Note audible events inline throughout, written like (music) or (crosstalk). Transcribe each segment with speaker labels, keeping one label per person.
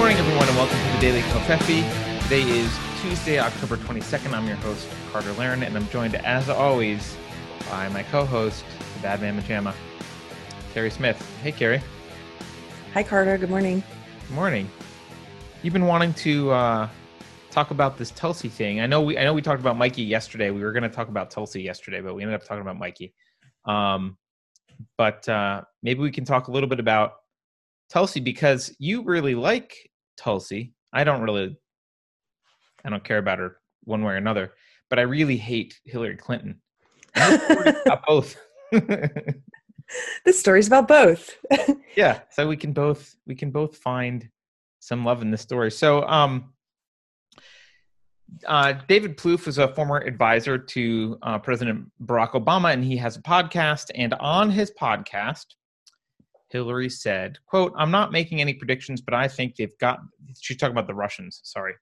Speaker 1: morning, everyone, and welcome to the Daily Covfefe. Today is Tuesday, October 22nd. I'm your host, Carter Laren, and I'm joined, as always, by my co-host, the Bad Man Majama, Keri Smith. Hey, Keri.
Speaker 2: Hi, Carter. Good morning.
Speaker 1: Good morning. You've been wanting to uh, talk about this Tulsi thing. I know we I know we talked about Mikey yesterday. We were going to talk about Tulsi yesterday, but we ended up talking about Mikey. Um, but uh, maybe we can talk a little bit about Tulsi because you really like Tulsi. I don't really, I don't care about her one way or another, but I really hate Hillary Clinton. about (laughs) both. (laughs)
Speaker 2: this story's about both. (laughs)
Speaker 1: yeah, so we can both we can both find some love in this story. So, um, uh, David Plouffe is a former advisor to uh, President Barack Obama, and he has a podcast. And on his podcast, Hillary said, quote, I'm not making any predictions, but I think they've got, she's talking about the Russians, sorry.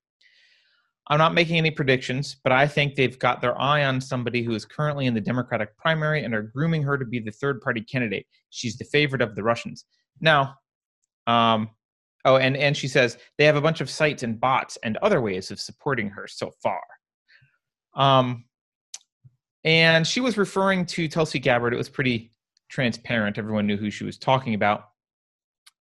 Speaker 1: I'm not making any predictions, but I think they've got their eye on somebody who is currently in the Democratic primary and are grooming her to be the third party candidate. She's the favorite of the Russians. Now, um, oh, and, and she says they have a bunch of sites and bots and other ways of supporting her so far. Um, and she was referring to Tulsi Gabbard. It was pretty transparent. Everyone knew who she was talking about.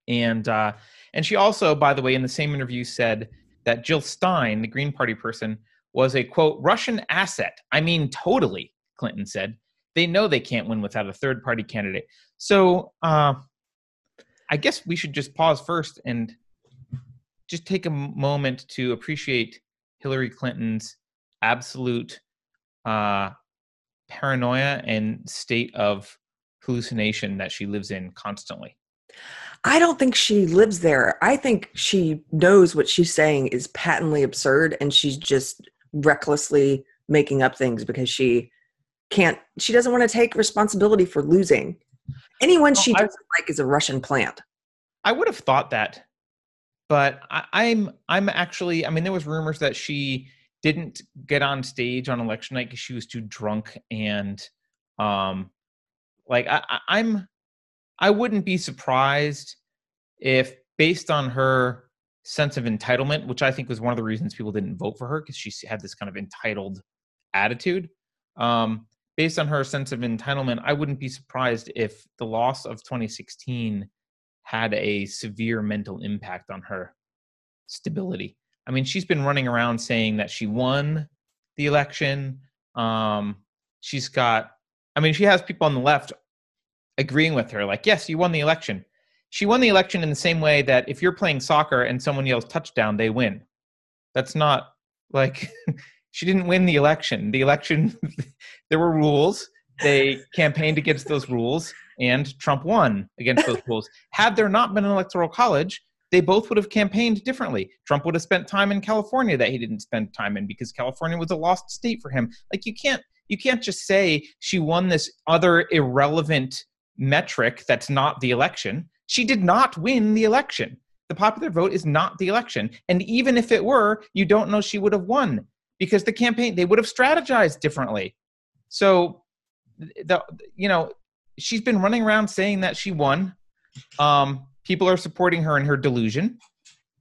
Speaker 1: And uh, and she also, by the way, in the same interview said that Jill Stein, the Green Party person, was a quote Russian asset. I mean, totally. Clinton said they know they can't win without a third party candidate. So uh, I guess we should just pause first and just take a moment to appreciate Hillary Clinton's absolute uh, paranoia and state of hallucination that she lives in constantly?
Speaker 2: I don't think she lives there. I think she knows what she's saying is patently absurd and she's just recklessly making up things because she can't she doesn't want to take responsibility for losing. Anyone she doesn't like is a Russian plant.
Speaker 1: I would have thought that. But I, I'm I'm actually I mean there was rumors that she didn't get on stage on election night because she was too drunk and um like I, I'm, I wouldn't be surprised if, based on her sense of entitlement, which I think was one of the reasons people didn't vote for her because she had this kind of entitled attitude. Um, based on her sense of entitlement, I wouldn't be surprised if the loss of 2016 had a severe mental impact on her stability. I mean, she's been running around saying that she won the election. Um, she's got I mean, she has people on the left agreeing with her, like, yes, you won the election. She won the election in the same way that if you're playing soccer and someone yells touchdown, they win. That's not like (laughs) she didn't win the election. The election, (laughs) there were rules. They campaigned against those rules, and Trump won against those rules. Had there not been an electoral college, they both would have campaigned differently. Trump would have spent time in California that he didn't spend time in because California was a lost state for him. Like you can't you can't just say she won this other irrelevant metric that's not the election. She did not win the election. The popular vote is not the election. And even if it were, you don't know she would have won because the campaign they would have strategized differently. So the you know, she's been running around saying that she won. Um, people are supporting her in her delusion.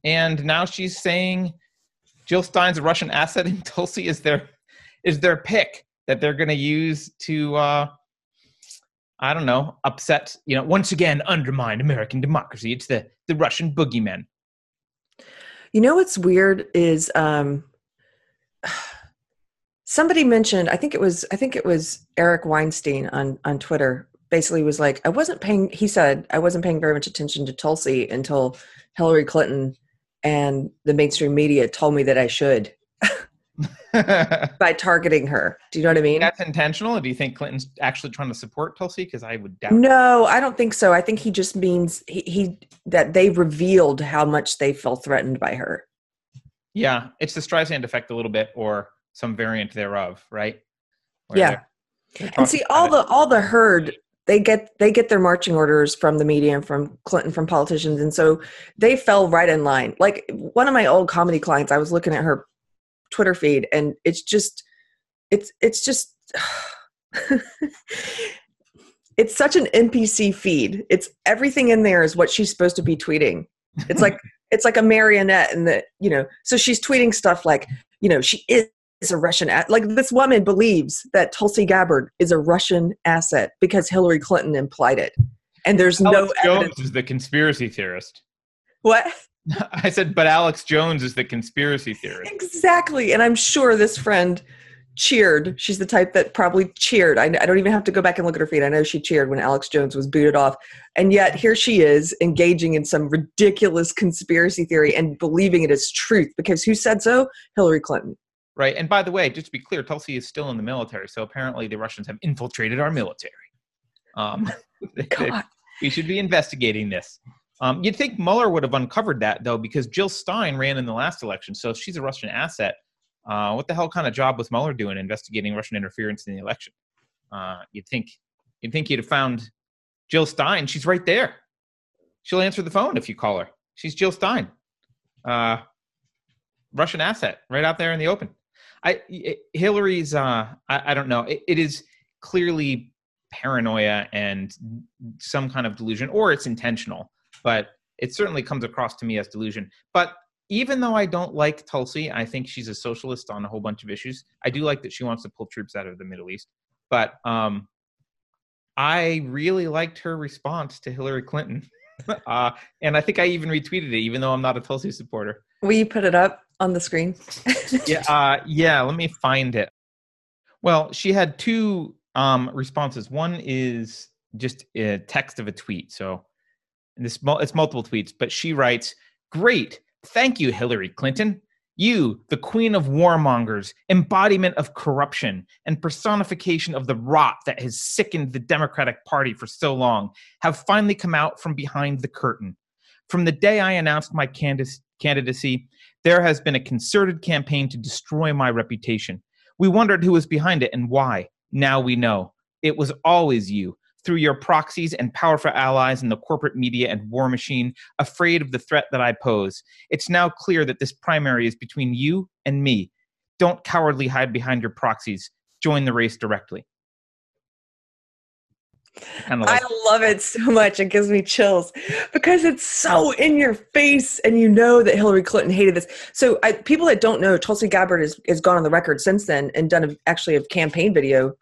Speaker 1: And now she's saying Jill Stein's a Russian asset and (laughs) Tulsi is their is their pick that they're going to use to uh, I don't know upset you know once again undermine American democracy. It's the the Russian boogeyman.
Speaker 2: You know what's weird is um, somebody mentioned I think it was I think it was Eric Weinstein on on Twitter basically was like I wasn't paying he said I wasn't paying very much attention to Tulsi until Hillary Clinton and the mainstream media told me that I should (laughs) by targeting her. Do you know what I mean?
Speaker 1: That's intentional. do you think Clinton's actually trying to support Tulsi? Because I would doubt.
Speaker 2: No, I don't think so. I think he just means he, he that they revealed how much they felt threatened by her.
Speaker 1: Yeah, it's the Streisand effect a little bit, or some variant thereof, right?
Speaker 2: Where yeah, they're, they're and see all the all the herd they get they get their marching orders from the media and from Clinton from politicians and so they fell right in line. Like one of my old comedy clients, I was looking at her Twitter feed, and it's just, it's it's just. (sighs) it's such an NPC feed. It's everything in there is what she's supposed to be tweeting. It's like (laughs) it's like a marionette and that you know so she's tweeting stuff like you know she is a russian like this woman believes that tulsi gabbard is a russian asset because hillary clinton implied it and there's
Speaker 1: Alex
Speaker 2: no
Speaker 1: Jones
Speaker 2: evidence
Speaker 1: is the conspiracy theorist.
Speaker 2: what (laughs)
Speaker 1: I said, but Alex Jones is the conspiracy theorist.
Speaker 2: exactly and i'm sure this friend cheered she's the type that probably cheered I, I don't even have to go back and look at her feed i know she cheered when alex jones was booted off and yet here she is engaging in some ridiculous conspiracy theory and believing it is truth because who said so hillary clinton
Speaker 1: Right. And by the way, just to be clear, Tulsi is still in the military. So apparently the Russians have infiltrated our military. Um, (laughs)
Speaker 2: God. (laughs)
Speaker 1: we should be investigating this. Um, you'd think Mueller would have uncovered that, though, because Jill Stein ran in the last election. So she's a Russian asset, uh, what the hell kind of job was Mueller doing investigating Russian interference in the election? Uh, you'd think you'd think you'd have found Jill Stein. She's right there. She'll answer the phone if you call her. She's Jill Stein, uh, Russian asset, right out there in the open. I it- Hillary's. Uh, I, I don't know. It, it is clearly paranoia and some kind of delusion, or it's intentional. But it certainly comes across to me as delusion. But even though I don't like Tulsi, I think she's a socialist on a whole bunch of issues. I do like that she wants to pull troops out of the Middle East. But um, I really liked her response to Hillary Clinton. (laughs) uh, and I think I even retweeted it, even though I'm not a Tulsi supporter.
Speaker 2: will you put it up on the screen
Speaker 1: yeah, (laughs) uh, yeah. Let me find it. Well, she had two um, responses. One is just a text of a tweet. So this it's multiple tweets, but she writes, "Great, thank you, Hillary Clinton. You, the queen of warmongers, embodiment of corruption, and personification of the rot that has sickened the Democratic Party for so long, have finally come out from behind the curtain. From the day I announced my candidac- candidacy, there has been a concerted campaign to destroy my reputation. We wondered who was behind it and why. Now we know. It was always you, through your proxies and powerful allies in the corporate media and war machine, afraid of the threat that I pose. It's now clear that this primary is between you and me. Don't cowardly hide behind your proxies. Join the race directly. Kind of
Speaker 2: I love it so much. It gives me chills because it's so in your face, and you know that Hillary Clinton hated this. So, I, people that don't know, Tulsi Gabbard has, has gone on the record since then and done a, actually a campaign video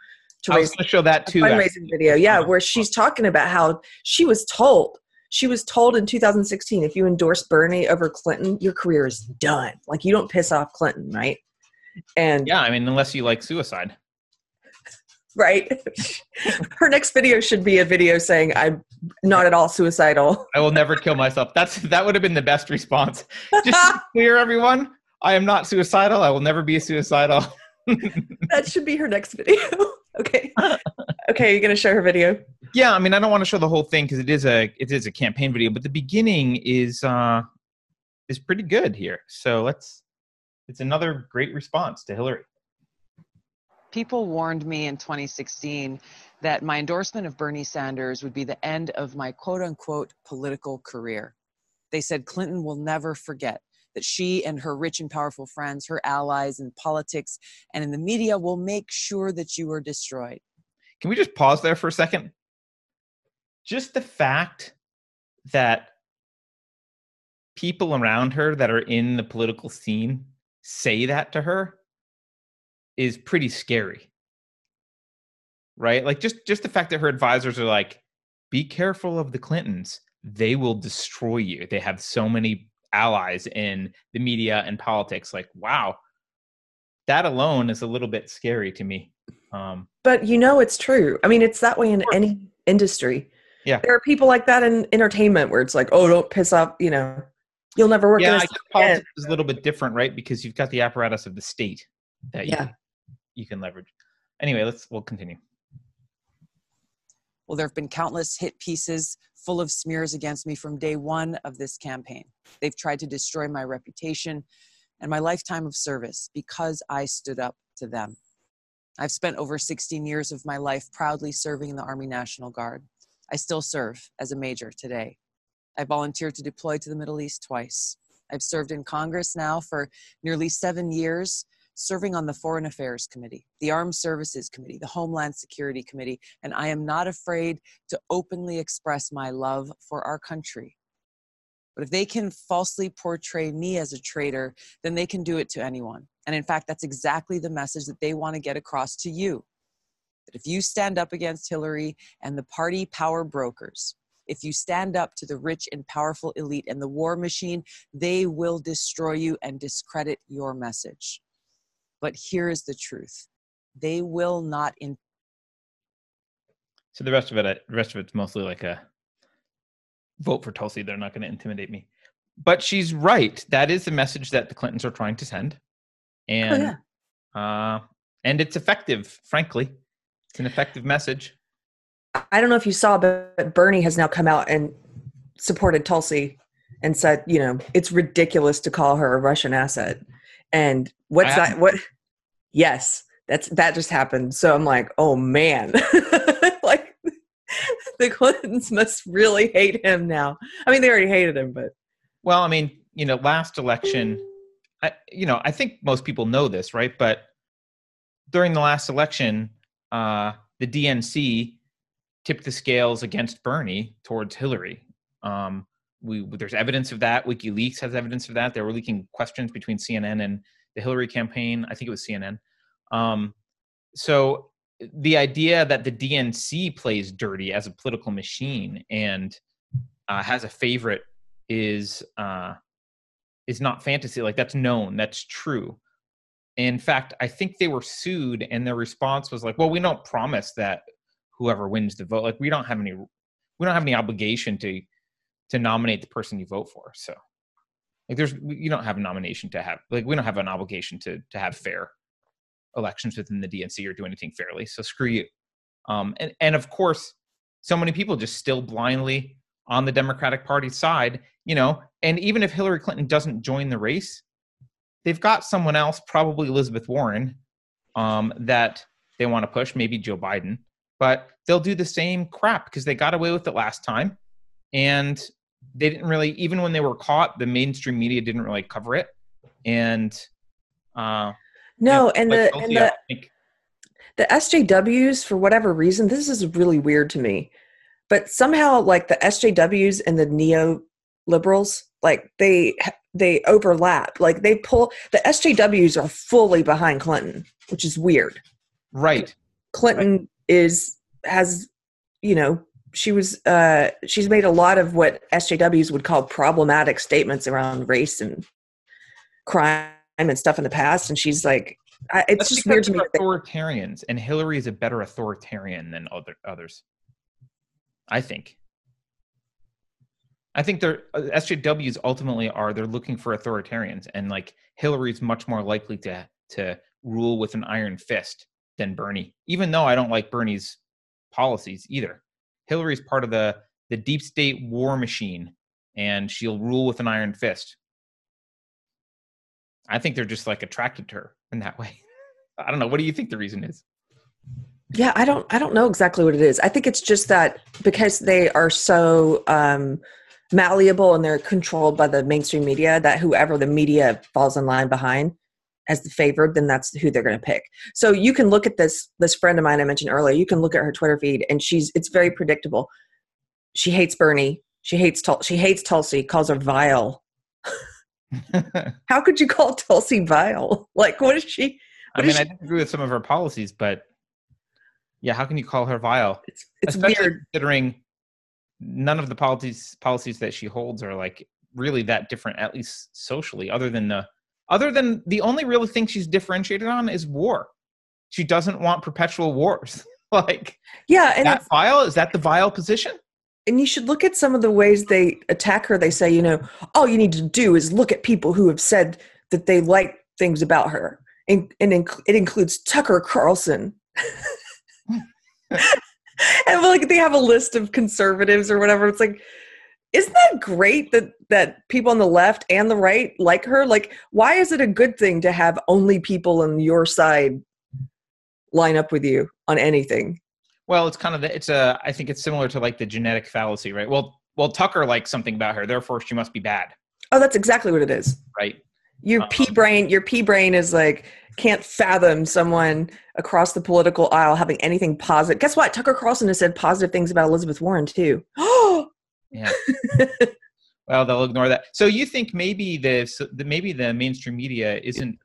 Speaker 2: to
Speaker 1: I was going to show that too.
Speaker 2: fundraising video. Yeah, where she's talking about how she was told. She was told in 2016, if you endorse Bernie over Clinton, your career is done. Like you don't piss off Clinton, right? And
Speaker 1: Yeah, I mean, unless you like suicide. (laughs)
Speaker 2: right, (laughs) her next video should be a video saying, "I'm not at all suicidal." (laughs)
Speaker 1: I will never kill myself. That's that would have been the best response. Just clear, everyone. I am not suicidal. I will never be suicidal.
Speaker 2: that should be her next video. Okay. Okay, you're gonna show her video.
Speaker 1: yeah, I mean, I don't want to show the whole thing because it is a it is a campaign video, but the beginning is uh is pretty good here. So let's. It's another great response to Hillary.
Speaker 3: people warned me in 2016 that my endorsement of Bernie Sanders would be the end of my quote unquote political career. They said Clinton will never forget that she and her rich and powerful friends, her allies in politics and in the media, will make sure that you are destroyed.
Speaker 1: Can we just pause there for a second? Just the fact that people around her that are in the political scene say that to her is pretty scary. Right? Like just just the fact that her advisors are like be careful of the Clintons. They will destroy you. They have so many allies in the media and politics like wow. That alone is a little bit scary to me. Um
Speaker 2: But you know it's true. I mean, it's that way in any industry.
Speaker 1: Yeah.
Speaker 2: There are people like that in entertainment where it's like, oh, don't piss off, you know, you'll never work in
Speaker 1: yeah,
Speaker 2: this
Speaker 1: I
Speaker 2: again.
Speaker 1: politics is a little bit different, right? Because you've got the apparatus of the state that
Speaker 2: Yeah.
Speaker 1: can, you can leverage. Anyway, let's we'll continue.
Speaker 3: Well, there have been countless hit pieces full of smears against me from day one of this campaign. They've tried to destroy my reputation and my lifetime of service because I stood up to them. I've spent over 16 years of my life proudly serving in the Army National Guard. I still serve as a major today. I volunteered to deploy to the Middle East twice. I've served in Congress now for nearly seven years, serving on the Foreign Affairs Committee, the Armed Services Committee, the Homeland Security Committee, and I am not afraid to openly express my love for our country. But if they can falsely portray me as a traitor, then they can do it to anyone. And in fact, that's exactly the message that they want to get across to you. That if you stand up against Hillary and the party power brokers, if you stand up to the rich and powerful elite and the war machine, they will destroy you and discredit your message. But here is the truth they will not in
Speaker 1: so the rest of it, the rest of it's mostly like a vote for Tulsi. They're not going to intimidate me. But she's right. That is the message that the Clintons are trying to send, and oh, yeah. uh, and it's effective. Frankly, it's an effective message.
Speaker 2: I don't know if you saw, but Bernie has now come out and supported Tulsi and said, you know, it's ridiculous to call her a Russian asset. And what's that? What? Yes, that's that just happened. So I'm like, oh man. (laughs) Like (laughs) the Clintons must really hate him now. I mean, they already hated him, but
Speaker 1: well, I mean, you know, last election, I, you know, I think most people know this, right? But during the last election, uh, the DNC tipped the scales against Bernie towards Hillary. Um, we there's evidence of that. WikiLeaks has evidence of that. They were leaking questions between CNN and the Hillary campaign. I think it was CNN. Um, so the idea that the DNC plays dirty as a political machine and uh, has a favorite is uh, is not fantasy. Like that's known. That's true. In fact, I think they were sued, and their response was like, "Well, we don't promise that whoever wins the vote. Like we don't have any we don't have any obligation to to nominate the person you vote for. So like there's you don't have a nomination to have like we don't have an obligation to to have fair elections within the DNC or do anything fairly. So screw you. Um, and and of course, so many people just still blindly on the Democratic Party side, you know. And even if Hillary Clinton doesn't join the race, they've got someone else, probably Elizabeth Warren, um, that they want to push. Maybe Joe Biden, but they'll do the same crap because they got away with it last time, and they didn't really. Even when they were caught, the mainstream media didn't really cover it, and. Uh,
Speaker 2: no, and the and the the SJWs for whatever reason, this is really weird to me. But somehow, like the SJWs and the neo liberals, like they they overlap. Like they pull the SJWs are fully behind Clinton, which is weird.
Speaker 1: Right.
Speaker 2: Clinton right. is has you know she was uh she's made a lot of what SJWs would call problematic statements around race and crime and stuff in the past, and she's like, I, it's That's just weird to me.
Speaker 1: Authoritarians, and Hillary is a better authoritarian than other others. I think. I think they're uh, SJWs ultimately are they're looking for authoritarians, and like Hillary's much more likely to to rule with an iron fist than Bernie. Even though I don't like Bernie's policies either, Hillary's part of the the deep state war machine, and she'll rule with an iron fist. I think they're just like attracted to her in that way. (laughs) I don't know. What do you think the reason is?
Speaker 2: Yeah, I don't I don't know exactly what it is. I think it's just that because they are so um malleable and they're controlled by the mainstream media that whoever the media falls in line behind as the favored, then that's who they're going to pick. So you can look at this this friend of mine I mentioned earlier. You can look at her Twitter feed, and she's it's very predictable. She hates Bernie. She hates Tul- she hates Tulsi. Calls her vile. (laughs) How could you call Tulsi vile? Like, what is she?
Speaker 1: What I mean, she? I disagree with some of her policies, but yeah, how can you call her vile?
Speaker 2: It's, it's weird
Speaker 1: considering none of the policies policies that she holds are like really that different, at least socially. Other than the other than the only real thing she's differentiated on is war. She doesn't want perpetual wars. (laughs) like,
Speaker 2: yeah, and
Speaker 1: that vile is that the vile position?
Speaker 2: and you should look at some of the ways they attack her. They say, you know, all you need to do is look at people who have said that they like things about her, and, and inc- it includes Tucker Carlson. (laughs) (laughs) and like they have a list of conservatives or whatever. It's like, isn't that great that that people on the left and the right like her? Like, why is it a good thing to have only people on your side line up with you on anything?
Speaker 1: Well, it's kind of the, it's a I think it's similar to like the genetic fallacy, right? Well, well, Tucker likes something about her, therefore she must be bad.
Speaker 2: Oh, that's exactly what it is.
Speaker 1: Right.
Speaker 2: Your um, P brain, your P brain is like can't fathom someone across the political aisle having anything positive. Guess what? Tucker Carlson has said positive things about Elizabeth Warren too. (gasps)
Speaker 1: yeah. Well, they'll ignore that. So you think maybe the, so the maybe the mainstream media isn't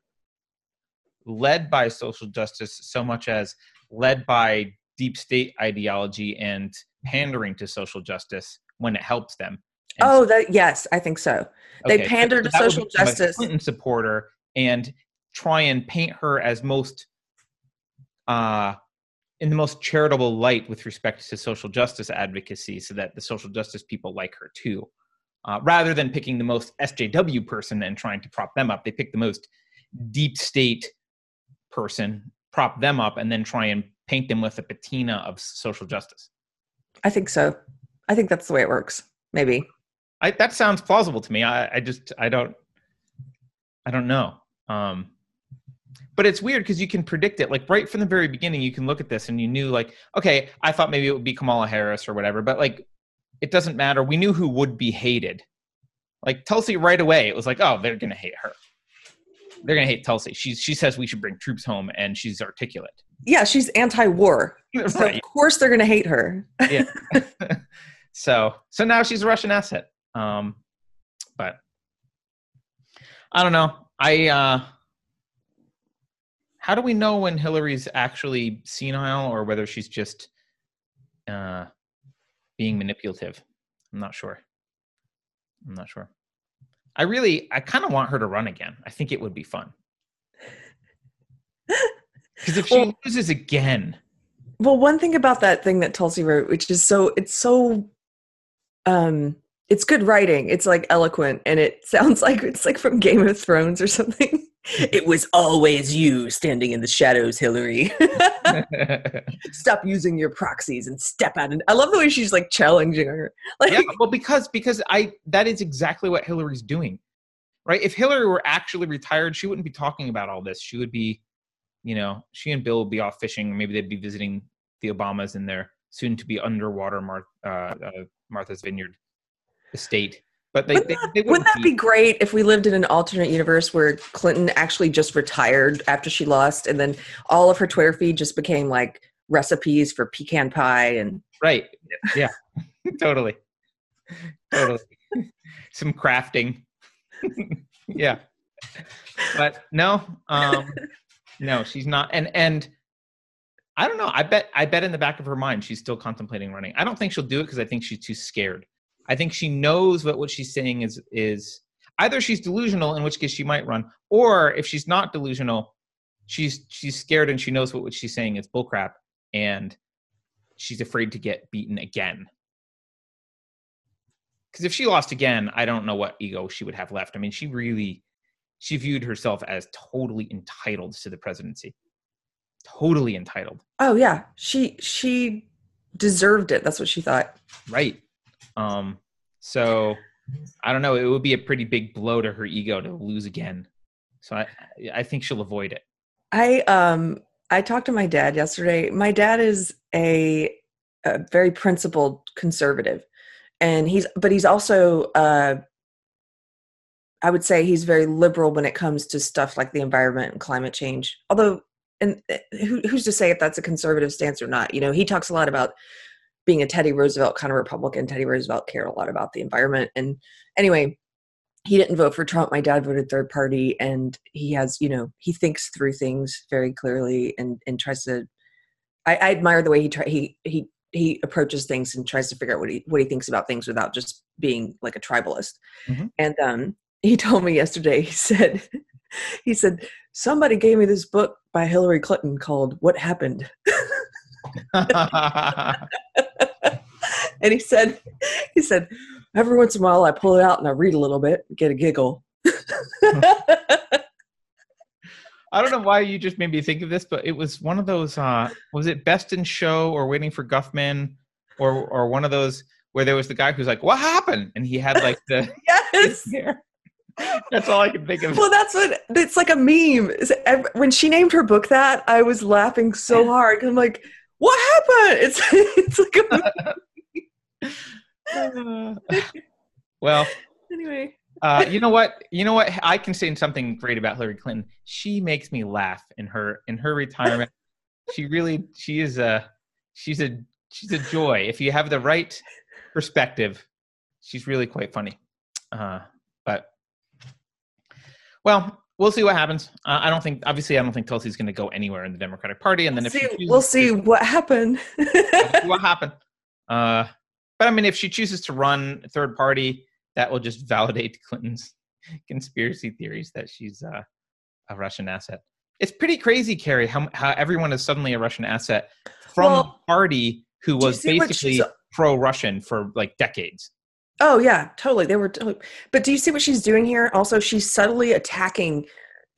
Speaker 1: led by social justice so much as led by deep state ideology and pandering to social justice when it helps them. And
Speaker 2: Oh, that yes, I think so. They
Speaker 1: Okay, so
Speaker 2: pander to
Speaker 1: that would
Speaker 2: social justice.
Speaker 1: Clinton supporter and try and paint her as most uh in the most charitable light with respect to social justice advocacy so that the social justice people like her too. Uh, rather than picking the most SJW person and trying to prop them up, they pick the most deep state person, prop them up, and then try and paint them with a patina of social justice.
Speaker 2: I think so. I think that's the way it works. Maybe.
Speaker 1: I, that sounds plausible to me. I, I just I don't I don't know. Um, but it's weird because you can predict it. Like right from the very beginning, you can look at this and you knew like, okay, I thought maybe it would be Kamala Harris or whatever, but like it doesn't matter. We knew who would be hated. Like Tulsi right away, it was like, oh, they're gonna hate her. They're gonna hate Tulsi. She she says we should bring troops home, and she's articulate.
Speaker 2: Yeah, she's anti-war. (laughs) So of course they're going to hate her. (laughs)
Speaker 1: yeah. (laughs) so so now she's a Russian asset. Um, but I don't know. I uh, how do we know when Hillary's actually senile or whether she's just uh, being manipulative? I'm not sure. I'm not sure. I really, I kind of want her to run again. I think it would be fun. (laughs) Because if she
Speaker 2: Well-
Speaker 1: loses again,
Speaker 2: Well, one thing about that thing that Tulsi wrote, which is so it's so um it's good writing. It's like eloquent and it (laughs) sounds like it's like from Game of Thrones or something. (laughs) it was always you standing in the shadows, Hillary. (laughs) Stop using your proxies and step out. And I love the way she's like challenging her. (laughs) Like,
Speaker 1: yeah, well, because because I that is exactly what Hillary's doing, right? If Hillary were actually retired, she wouldn't be talking about all this. She would be, you know, she and Bill would be off fishing. Maybe they'd be visiting the Obamas in their soon-to-be underwater Mar- uh, uh, Martha's Vineyard estate. But they,
Speaker 2: wouldn't,
Speaker 1: they, they
Speaker 2: wouldn't
Speaker 1: wouldn't
Speaker 2: that be great if we lived in an alternate universe where Clinton actually just retired after she lost and then all of her Twitter feed just became like recipes for pecan pie and
Speaker 1: right. Yeah, (laughs) totally, totally. (laughs) Some crafting. (laughs) yeah, but no, um, no, she's not. And and I don't know. I bet I bet in the back of her mind she's still contemplating running. I don't think she'll do it because I think she's too scared. I think she knows what what she's saying is is either she's delusional, in which case she might run, or if she's not delusional, she's she's scared and she knows what what she's saying is bullcrap, and she's afraid to get beaten again. Because if she lost again, I don't know what ego she would have left. I mean, she really she viewed herself as totally entitled to the presidency. Totally entitled.
Speaker 2: Oh yeah. She she deserved it. That's what she thought.
Speaker 1: Right um so i don't know it would be a pretty big blow to her ego to lose again. So i i think she'll avoid it.
Speaker 2: I um i talked to my dad yesterday. My dad is a, a very principled conservative and he's but he's also uh i would say he's very liberal when it comes to stuff like the environment and climate change. Although and uh, who, who's to say if that's a conservative stance or not? You know he talks a lot about being a teddy roosevelt kind of republican teddy roosevelt cared a lot about the environment. And anyway he didn't vote for trump. My dad voted third party and he has you know he thinks through things very clearly and and tries to i, I admire the way he try he he he approaches things and tries to figure out what he what he thinks about things without just being like a tribalist.
Speaker 1: Mhm.
Speaker 2: and um he told me yesterday he said (laughs) he said somebody gave me this book by hillary clinton called what happened (laughs) (laughs) and he said he said every once in a while i pull it out and i read a little bit and get a giggle. (laughs)
Speaker 1: I don't know why you just made me think of this but it was one of those uh was it best in show or waiting for guffman or or one of those where there was the guy who's like what happened? And he had like the (laughs)
Speaker 2: yes. (laughs)
Speaker 1: That's all i can think of.
Speaker 2: Well that's what it's like a meme. When she named her book that i was laughing so hard. i'm like what happened? It's it's like a, (laughs)
Speaker 1: well
Speaker 2: anyway
Speaker 1: uh, you know what? You know what? I can say something great about Hillary Clinton. She makes me laugh in her in her retirement. (laughs) she really she is a she's a she's a joy. If you have the right perspective, she's really quite funny. Uh, but well, we'll see what happens. Uh, I don't think, obviously, I don't think Tulsi's going to go anywhere in the Democratic Party. And then
Speaker 2: we'll
Speaker 1: if
Speaker 2: see,
Speaker 1: chooses
Speaker 2: we'll see what happened.
Speaker 1: We'll see what happened. Uh, but I mean, if she chooses to run third party, that will just validate (laughs) Clinton's conspiracy theories that she's uh, a Russian asset. It's pretty crazy, Keri, how, how everyone is suddenly a Russian asset from
Speaker 2: Well,
Speaker 1: a party who was basically pro-Russian for like decades.
Speaker 2: Oh yeah, totally. They were, totally. but do you see what she's doing here? Also, she's subtly attacking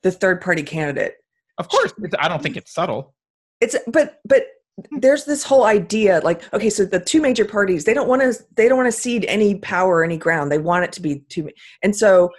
Speaker 2: the third party candidate.
Speaker 1: Of course, I don't think it's subtle.
Speaker 2: It's but but there's this whole idea like okay, so the two major parties they don't want to they don't want to cede any power or any ground. They want it to be two, and so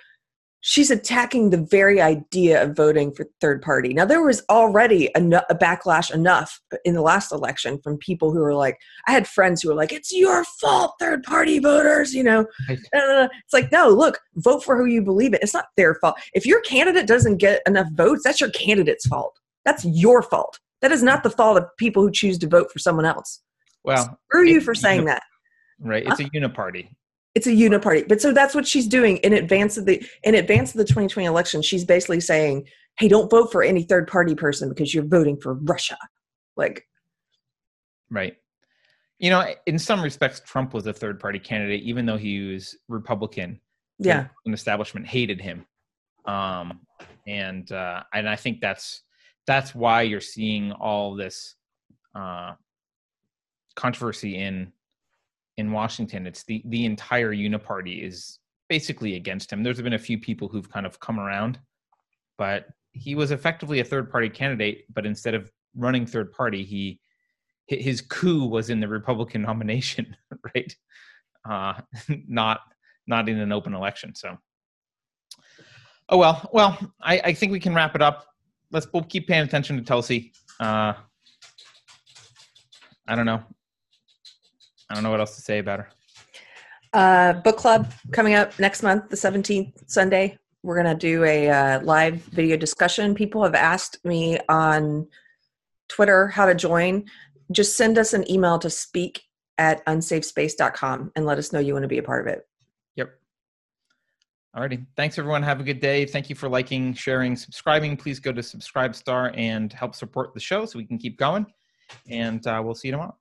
Speaker 2: she's attacking the very idea of voting for third party. Now there was already a, a backlash enough in the last election from people who were like, I had friends who were like, "It's your fault, third party voters," you know. (laughs)
Speaker 1: Right.
Speaker 2: It's like no look vote for who you believe in it's not their fault if your candidate doesn't get enough votes that's your candidate's fault that's your fault that is not the fault of people who choose to vote for someone else
Speaker 1: Well,
Speaker 2: screw you for saying
Speaker 1: uni-
Speaker 2: that
Speaker 1: right? It's a uniparty.
Speaker 2: it's a uniparty but so that's what she's doing in advance of the in advance of the 2020 election she's basically saying hey don't vote for any third party person because you're voting for russia like
Speaker 1: Right. You know, in some respects, Trump was a third party candidate, even though he was Republican.
Speaker 2: Yeah
Speaker 1: Republican establishment hated him. Um, and uh, and I think that's that's why you're seeing all this uh, controversy in in Washington. It's the the entire uniparty is basically against him. There's been a few people who've kind of come around, but he was effectively a third party candidate. But instead of running third party, he his coup was in the Republican (laughs) nomination, right? Uh, (laughs) not not in an open election. So, oh well. Well, I, I think we can wrap it up. Let's we'll keep paying attention to Tulsi. Uh, I don't know. I don't know what else to say about her.
Speaker 2: uh book club coming up next month the 17th sunday we're going to do a uh, live video discussion people have asked me on twitter how to join just send us an email to speak at unsafespace.com and let us know you want to be a part of it.
Speaker 1: Alrighty. Thanks everyone. Have a good day. Thank you for liking, sharing, subscribing. Please go to Subscribe Star and help support the show so we can keep going. And uh, we'll see you tomorrow.